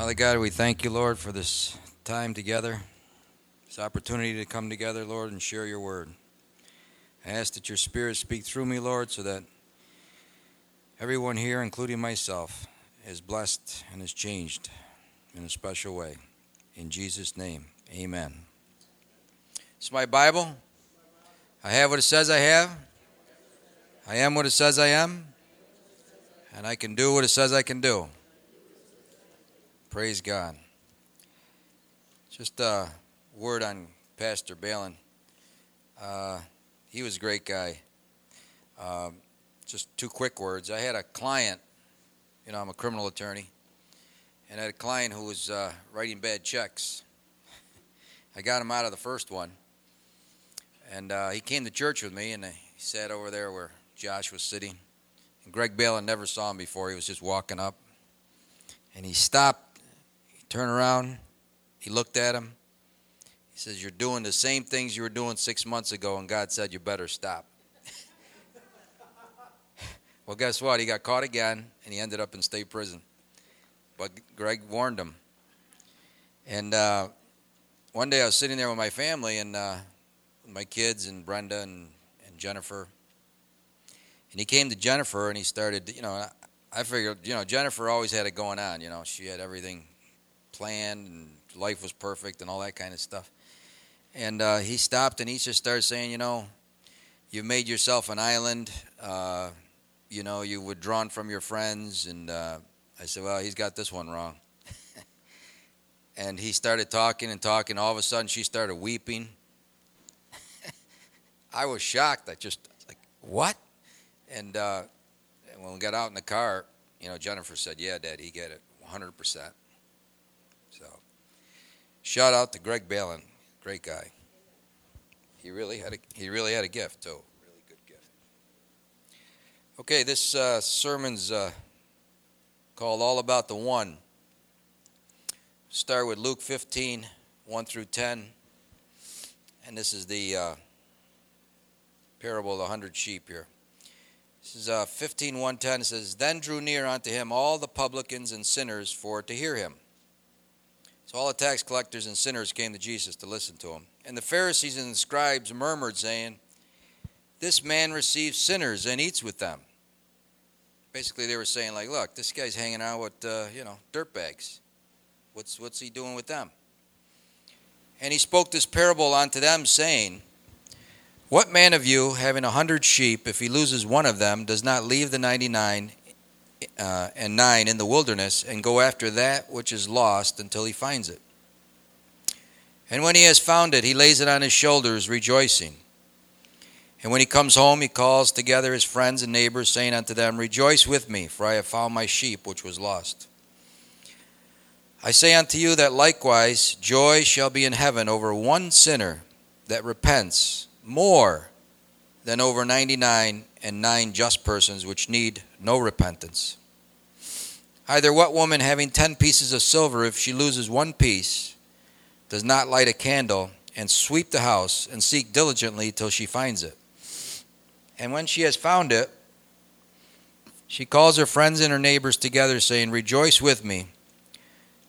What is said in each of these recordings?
Father God, we thank you, Lord, for this time together, this opportunity to come together, Lord, and share your word. I ask that your Spirit speak through me, Lord, so that everyone here, including myself, is blessed and is changed in a special way. In Jesus' name, amen. It's my Bible. I have what it says I have. I am what it says I am. And I can do what it says I can do. Praise God. Just a word on Pastor Balin. Uh, he was a great guy. Uh, just two quick words. I had a client, you know, I'm a criminal attorney, and I had a client who was uh, writing bad checks. I got him out of the first one, and uh, he came to church with me, and he sat over there where Josh was sitting. And Greg Balin never saw him before. He was just walking up, and he stopped Turn around. He looked at him. He says, You're doing the same things you were doing six months ago, and God said you better stop. well, guess what? He got caught again, and he ended up in state prison. But Greg warned him. And uh, one day I was sitting there with my family and uh, my kids and Brenda and, and Jennifer. And he came to Jennifer and he started, you know, I figured, you know, Jennifer always had it going on. You know, she had everything planned and life was perfect and all that kind of stuff. And uh, he stopped and he just started saying, you know, you made yourself an island. Uh, you know, you withdrawn from your friends. And uh, I said, well, he's got this one wrong. and he started talking and talking. All of a sudden, she started weeping. I was shocked. I just like, what? And, uh, when we got out in the car, you know, Jennifer said, yeah, Dad, he get it 100%. Shout out to Greg Balin, great guy. He really had a he really had a gift too, really good gift. Okay, this uh, sermon's uh, called "All About the One." Start with Luke 15, 1 through 10, and this is the uh, parable of the hundred sheep here. This is uh, 15, 1, 10. It says, Then drew near unto him all the publicans and sinners for to hear him. So all the tax collectors and sinners came to Jesus to listen to him. And the Pharisees and the scribes murmured, saying, This man receives sinners and eats with them. Basically, they were saying, like, look, this guy's hanging out with, uh, you know, dirtbags. What's, what's he doing with them? And he spoke this parable unto them, saying, What man of you, having a hundred sheep, if he loses one of them, does not leave the ninety nine uh, and 9 in the wilderness and go after that which is lost until he finds it. And when he has found it, he lays it on his shoulders, rejoicing. And when he comes home, he calls together his friends and neighbors, saying unto them, Rejoice with me, for I have found my sheep which was lost. I say unto you that likewise joy shall be in heaven over one sinner that repents more than over 99 and nine just persons which need no repentance. Either what woman having ten pieces of silver, if she loses one piece, does not light a candle and sweep the house and seek diligently till she finds it? And when she has found it, she calls her friends and her neighbors together, saying, Rejoice with me,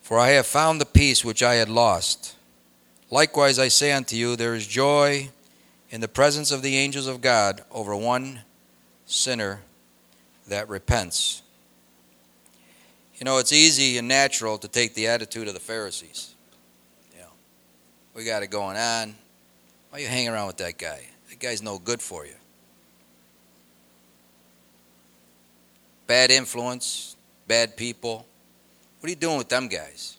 for I have found the piece which I had lost. Likewise, I say unto you, there is joy in the presence of the angels of God over one sinner that repents. You know, it's easy and natural to take the attitude of the Pharisees. You know, we got it going on. Why you hanging around with that guy? That guy's no good for you. Bad influence, bad people. What are you doing with them guys?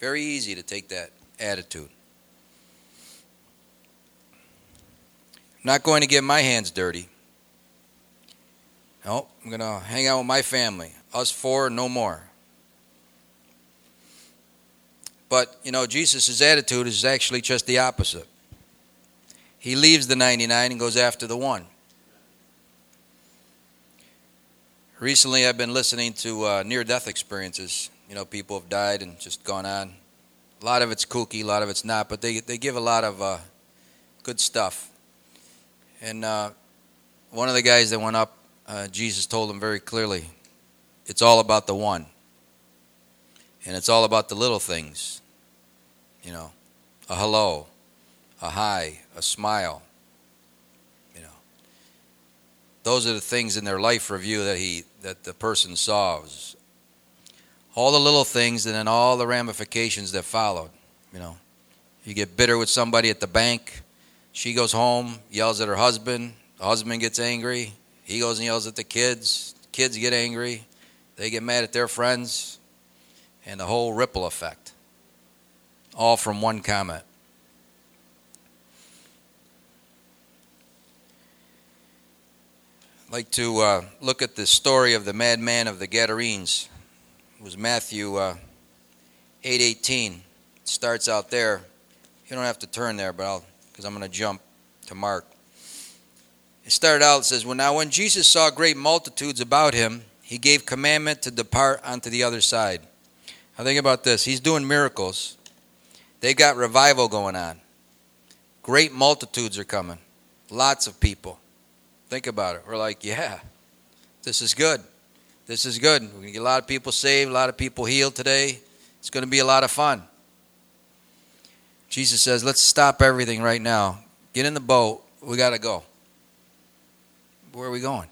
Very easy to take that attitude. not going to get my hands dirty. No, I'm going to hang out with my family. Us four, no more. But, you know, Jesus' attitude is actually just the opposite. He leaves the 99 and goes after the one. Recently, I've been listening to uh, near death experiences. You know, people have died and just gone on. A lot of it's kooky, a lot of it's not, but they, they give a lot of uh, good stuff. And uh, one of the guys that went up, uh, Jesus told them very clearly it's all about the one. And it's all about the little things. You know, a hello, a hi, a smile. You know, those are the things in their life review that he that the person saw. All the little things and then all the ramifications that followed. You know, you get bitter with somebody at the bank. She goes home, yells at her husband. The husband gets angry. He goes and yells at the kids. Kids get angry. They get mad at their friends. And the whole ripple effect. All from one comment. I'd like to uh, look at the story of the madman of the Gadarenes. It was Matthew uh, 8:18. It starts out there. You don't have to turn there, but I'll because I'm going to jump to Mark. It started out, it says, well, Now when Jesus saw great multitudes about him, he gave commandment to depart onto the other side. Now think about this. He's doing miracles. They got revival going on. Great multitudes are coming. Lots of people. Think about it. We're like, yeah, this is good. This is good. We're going to get a lot of people saved, a lot of people healed today. It's going to be a lot of fun. Jesus says, let's stop everything right now. Get in the boat. We got to go. Where are we going?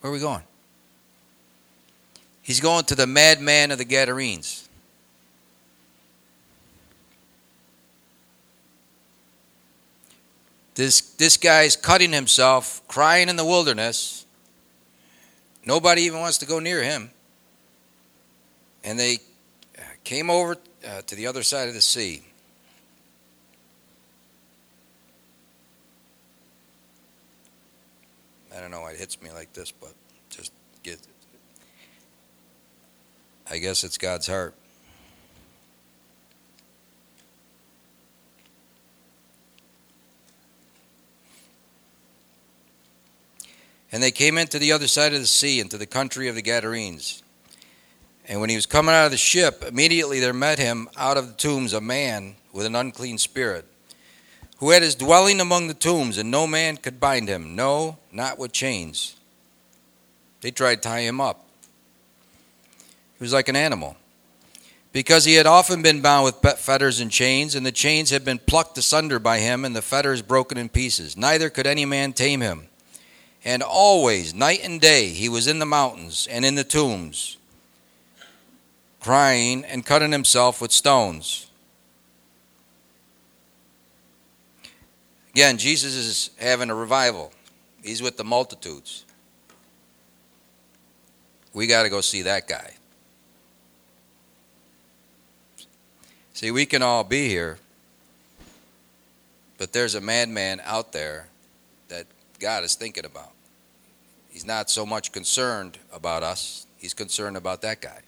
Where are we going? He's going to the madman of the Gadarenes. This, this guy's cutting himself, crying in the wilderness. Nobody even wants to go near him. And they came over uh, to the other side of the sea. I don't know why it hits me like this, but just get. I guess it's God's heart. And they came into the other side of the sea, into the country of the Gadarenes. And when he was coming out of the ship, immediately there met him out of the tombs a man with an unclean spirit who had his dwelling among the tombs, and no man could bind him, no, not with chains. They tried to tie him up. He was like an animal. Because he had often been bound with fetters and chains, and the chains had been plucked asunder by him, and the fetters broken in pieces. Neither could any man tame him. And always, night and day, he was in the mountains and in the tombs, crying and cutting himself with stones. Again, Jesus is having a revival. He's with the multitudes. We got to go see that guy. See, we can all be here, but there's a madman out there that God is thinking about. He's not so much concerned about us, he's concerned about that guy.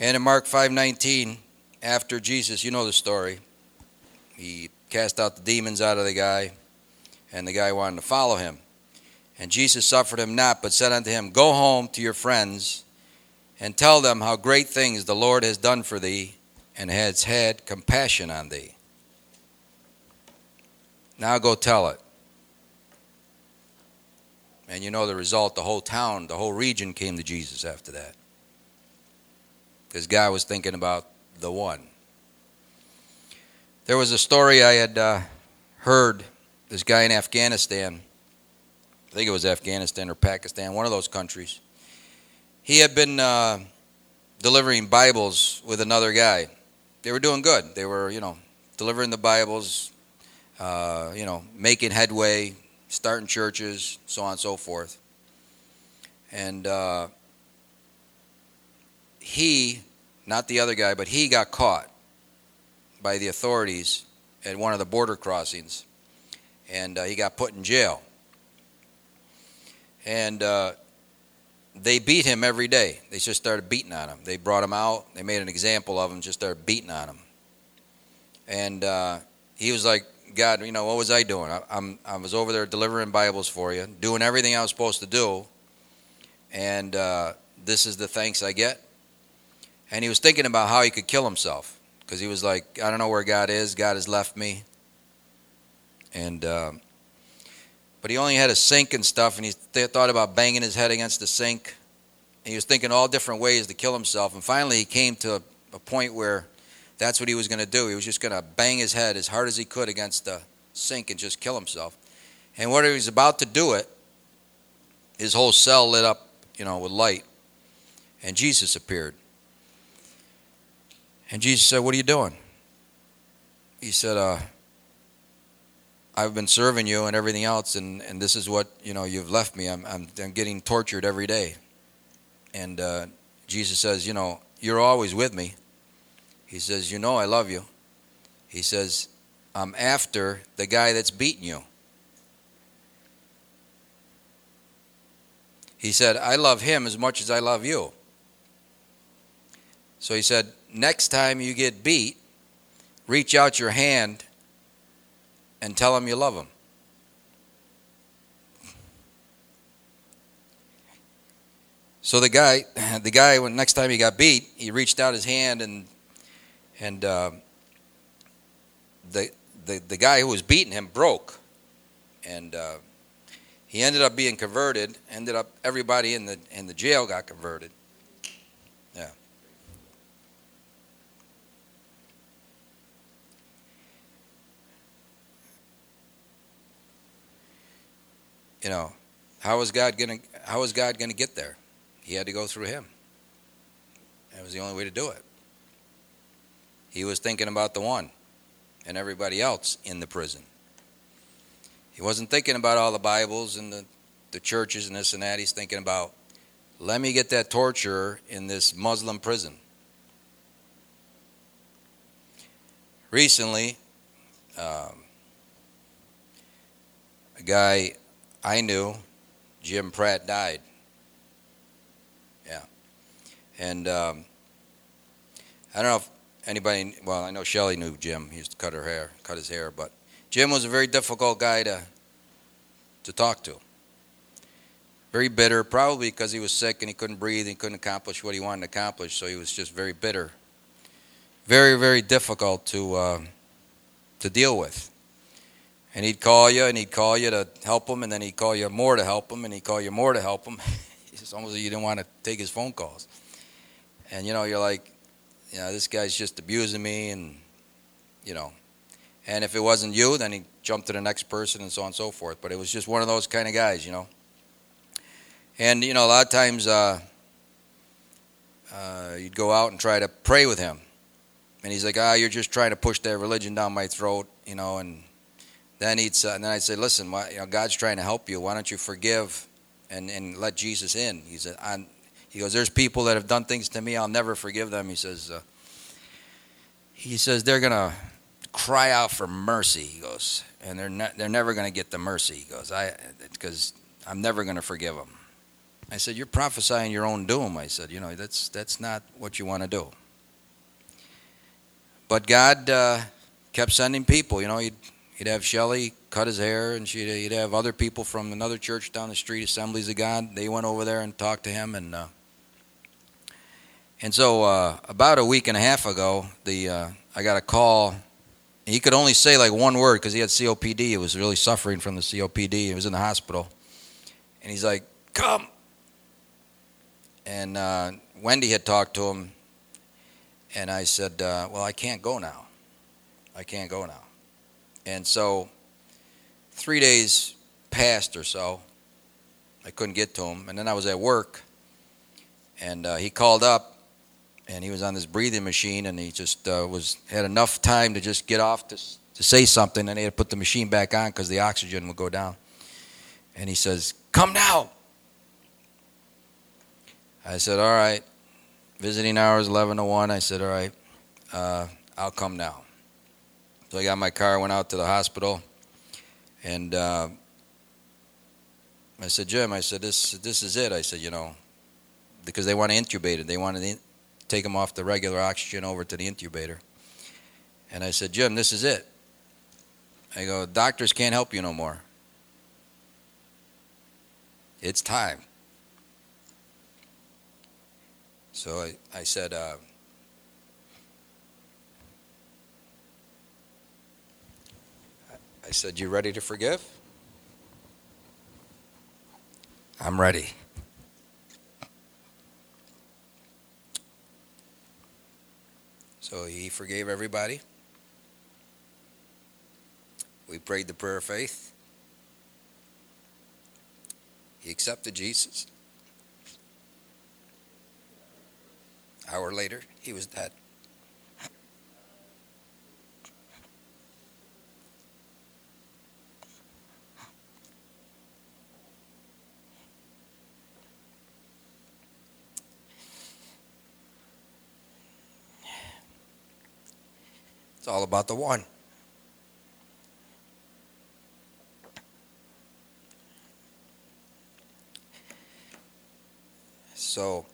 And in Mark 5:19, after Jesus, you know the story. He cast out the demons out of the guy, and the guy wanted to follow him. And Jesus suffered him not, but said unto him, Go home to your friends and tell them how great things the Lord has done for thee and has had compassion on thee. Now go tell it. And you know the result the whole town, the whole region came to Jesus after that because God was thinking about the one. There was a story I had uh, heard. This guy in Afghanistan, I think it was Afghanistan or Pakistan, one of those countries. He had been uh, delivering Bibles with another guy. They were doing good. They were, you know, delivering the Bibles, uh, you know, making headway, starting churches, so on and so forth. And uh, he, not the other guy, but he got caught by the authorities at one of the border crossings, and uh, he got put in jail. And uh, they beat him every day. They just started beating on him. They brought him out. They made an example of him. Just started beating on him. And uh, he was like, God, you know, what was I doing? I, I'm, I was over there delivering Bibles for you, doing everything I was supposed to do, and uh, this is the thanks I get. And he was thinking about how he could kill himself because he was like, I don't know where God is. God has left me. And uh, but he only had a sink and stuff, and he th- thought about banging his head against the sink. And he was thinking all different ways to kill himself. And finally, he came to a, a point where that's what he was going to do. He was just going to bang his head as hard as he could against the sink and just kill himself. And when he was about to do it, his whole cell lit up, you know, with light. And Jesus appeared. And Jesus said, What are you doing? He said, uh, I've been serving you and everything else, and, and this is what you know you've left me. I'm I'm, I'm getting tortured every day, and uh, Jesus says, you know, you're always with me. He says, you know, I love you. He says, I'm after the guy that's beating you. He said, I love him as much as I love you. So he said, next time you get beat, reach out your hand and tell him you love him. So the guy, the guy, when next time he got beat, he reached out his hand and and uh, the the the guy who was beating him broke, and uh, he ended up being converted. Ended up everybody in the in the jail got converted. You know, how was God gonna how was God gonna get there? He had to go through him. That was the only way to do it. He was thinking about the one and everybody else in the prison. He wasn't thinking about all the Bibles and the, the churches and this and that. He's thinking about, let me get that torturer in this Muslim prison. Recently, um, a guy I knew, Jim Pratt, died. Yeah. And um, I don't know if anybody, well, I know Shelly knew Jim. He used to cut her hair, cut his hair, but Jim was a very difficult guy to to talk to. Very bitter, probably because he was sick and he couldn't breathe and couldn't accomplish what he wanted to accomplish, so he was just very bitter. Very, very difficult to uh, to deal with. And he'd call you and he'd call you to help him, and then he'd call you more to help him, and he'd call you more to help him. it's almost like you didn't want to take his phone calls. And you know, you're like, you know, this guy's just abusing me, and you know, and if it wasn't you, then he jumped to the next person, and so on and so forth. But it was just one of those kind of guys, you know. And you know, a lot of times, uh, uh, you'd go out and try to pray with him, and he's like, "Ah, you're just trying to push that religion down my throat," you know. And then he'd, and then I'd say, "Listen, why, you know, God's trying to help you. Why don't you forgive and and let Jesus in?" He said, "I'm." He goes, "There's people that have done things to me. I'll never forgive them." He says. Uh, he says they're gonna cry out for mercy. He goes, and they're ne- they're never gonna get the mercy. He goes, I because I'm never gonna forgive them. I said, you're prophesying your own doom. I said, you know, that's that's not what you want to do. But God uh, kept sending people. You know, he'd he'd have Shelley cut his hair, and she'd he'd have other people from another church down the street, Assemblies of God. They went over there and talked to him, and uh, and so uh, about a week and a half ago, the uh, I got a call. He could only say like one word because he had COPD. He was really suffering from the COPD. He was in the hospital, and he's like, "Come." And uh, Wendy had talked to him, and I said, uh, "Well, I can't go now. I can't go now." And so, three days passed or so. I couldn't get to him, and then I was at work, and uh, he called up and he was on this breathing machine, and he just uh, was had enough time to just get off to to say something, and he had to put the machine back on because the oxygen would go down. And he says, "Come now." I said, "All right." Visiting hours eleven to one. I said, "All right, uh, I'll come now." So I got my car, went out to the hospital, and uh, I said, Jim, I said, this this is it. I said, you know, because they want to intubate it. They want to take him off the regular oxygen over to the intubator. And I said, Jim, this is it. I go, doctors can't help you no more. It's time. So I, I said, uh, I said, You ready to forgive? I'm ready. So he forgave everybody. We prayed the prayer of faith. He accepted Jesus. hour later, he was dead. It's all about the one. So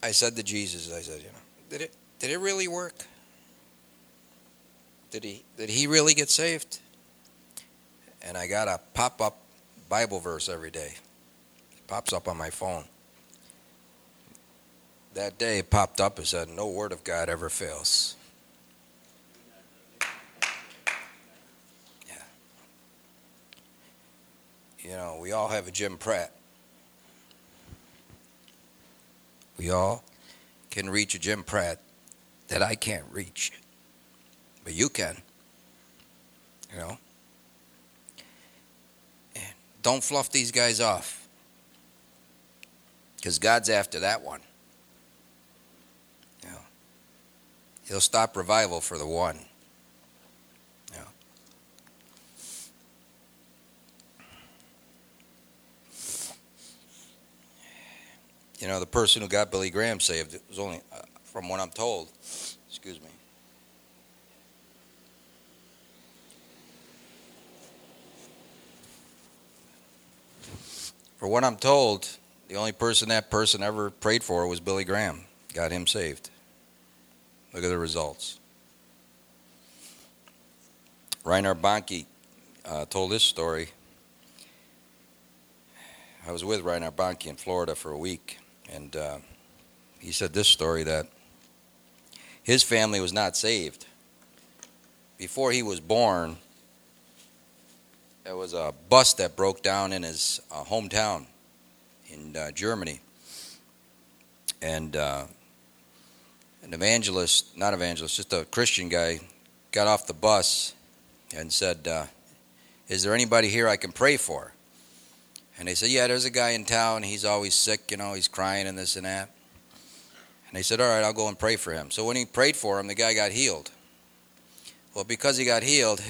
I said to Jesus, I said, you know, did it did it really work? Did he did he really get saved? And I got a pop up Bible verse every day. It pops up on my phone. That day it popped up and said, No word of God ever fails. Yeah. You know, we all have a Jim Pratt. We all can reach a Jim Pratt that I can't reach. But you can. You know? And don't fluff these guys off. Because God's after that one. You know? He'll stop revival for the one. You know, the person who got Billy Graham saved it was only, uh, from what I'm told, excuse me. For what I'm told, the only person that person ever prayed for was Billy Graham. Got him saved. Look at the results. Reinhard Bonnke uh, told this story. I was with Reinhard Bonnke in Florida for a week and uh, he said this story that his family was not saved. Before he was born, there was a bus that broke down in his uh, hometown in uh, Germany. And uh, an evangelist, not evangelist, just a Christian guy, got off the bus and said, uh, Is there anybody here I can pray for? And they said, Yeah, there's a guy in town. He's always sick, you know, he's crying and this and that. And they said, All right, I'll go and pray for him. So when he prayed for him, the guy got healed. Well, because he got healed,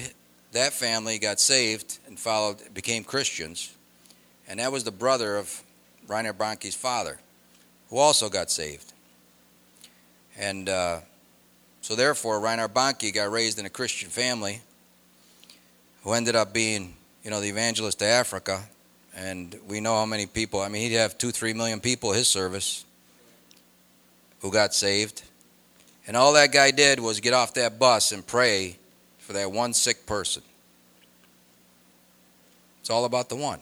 that family got saved and followed, became Christians. And that was the brother of Reinhard Bonnke's father, who also got saved. And uh, so, therefore, Reinhard Bonnke got raised in a Christian family who ended up being, you know, the evangelist to Africa and we know how many people, I mean, he'd have two, three million people his service who got saved. And all that guy did was get off that bus and pray for that one sick person. It's all about the one.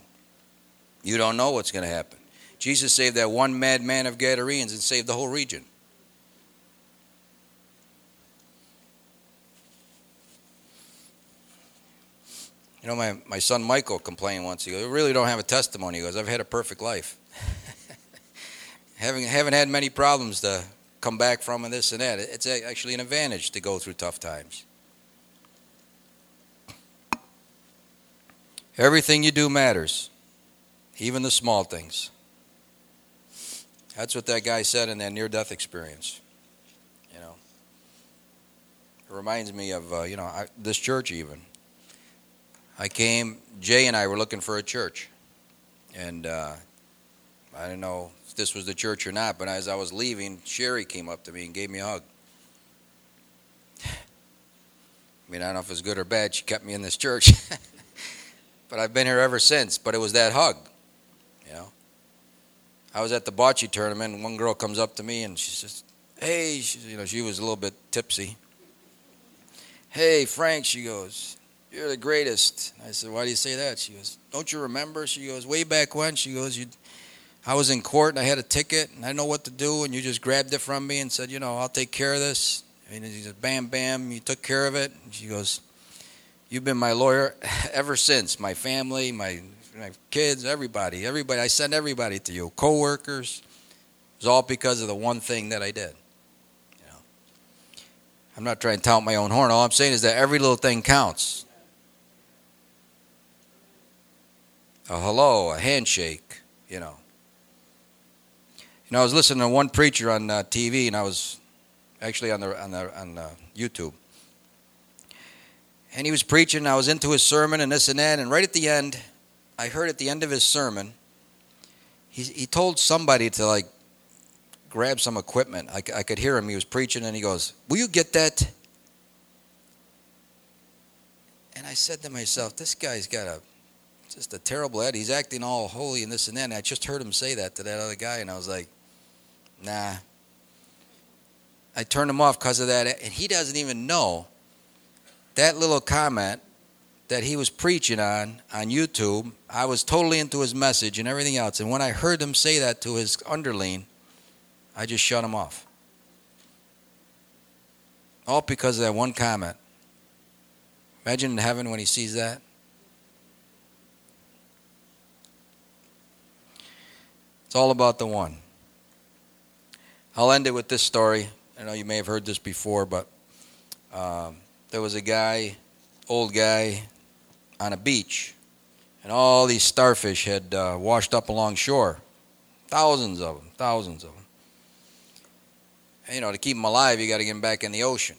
You don't know what's going to happen. Jesus saved that one madman of Gadarenes and saved the whole region. You know, my, my son Michael complained once. He goes, I really don't have a testimony. He goes, I've had a perfect life. haven't, haven't had many problems to come back from and this and that. It's actually an advantage to go through tough times. Everything you do matters, even the small things. That's what that guy said in that near death experience. You know, it reminds me of, uh, you know, I, this church even. I came, Jay and I were looking for a church. And uh, I didn't know if this was the church or not, but as I was leaving, Sherry came up to me and gave me a hug. I mean, I don't know if it's good or bad. She kept me in this church. but I've been here ever since. But it was that hug, you know. I was at the bocce tournament, and one girl comes up to me, and she says, "Hey," she, you know, she was a little bit tipsy. Hey, Frank, she goes, "You're the greatest." I said, "Why do you say that?" She goes, "Don't you remember?" She goes, "Way back when." She goes, "You." I was in court and I had a ticket and I know what to do and you just grabbed it from me and said, you know, I'll take care of this. And he said, bam, bam, you took care of it. And she goes, you've been my lawyer ever since. My family, my my kids, everybody, everybody. I send everybody to you, coworkers. It was all because of the one thing that I did. I'm not trying to tout my own horn. All I'm saying is that every little thing counts. A hello, a handshake, you know. You know, I was listening to one preacher on uh, TV, and I was actually on the on the on the YouTube, and he was preaching. I was into his sermon and this and that, and right at the end, I heard at the end of his sermon, he, he told somebody to like grab some equipment. I, I could hear him. He was preaching and he goes, Will you get that? And I said to myself, This guy's got a just a terrible head. He's acting all holy and this and that. And I just heard him say that to that other guy, and I was like, Nah. I turned him off because of that. And he doesn't even know that little comment that he was preaching on on YouTube. I was totally into his message and everything else. And when I heard him say that to his underling, I just shut him off. All because of that one comment. Imagine in heaven when he sees that. All about the one. I'll end it with this story. I know you may have heard this before, but um, there was a guy, old guy, on a beach, and all these starfish had uh, washed up along shore. Thousands of them, thousands of them. And, you know, to keep them alive, you got to get them back in the ocean.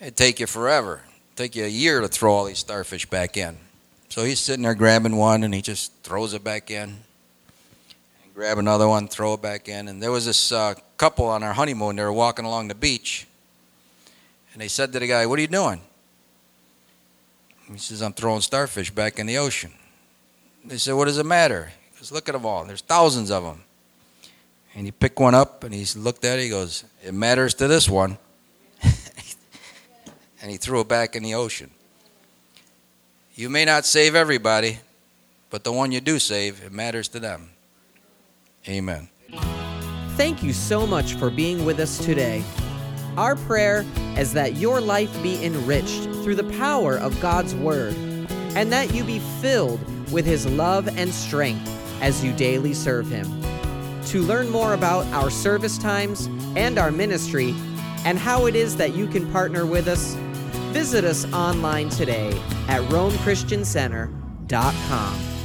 It'd take you forever. It'd take you a year to throw all these starfish back in. So he's sitting there grabbing one, and he just throws it back in. Grab another one, throw it back in. And there was this uh, couple on our honeymoon. They were walking along the beach, and they said to the guy, "What are you doing?" He says, I'm throwing starfish back in the ocean. They said, What does it matter? He goes, Look at them all. There's thousands of them. And he picked one up and he looked at it. He goes, It matters to this one. and he threw it back in the ocean. You may not save everybody, but the one you do save, it matters to them. Amen. Thank you so much for being with us today. Our prayer is that your life be enriched through the power of God's Word, and that you be filled with His love and strength as you daily serve Him. To learn more about our service times and our ministry, and how it is that you can partner with us, visit us online today at RomeChristianCenter.com.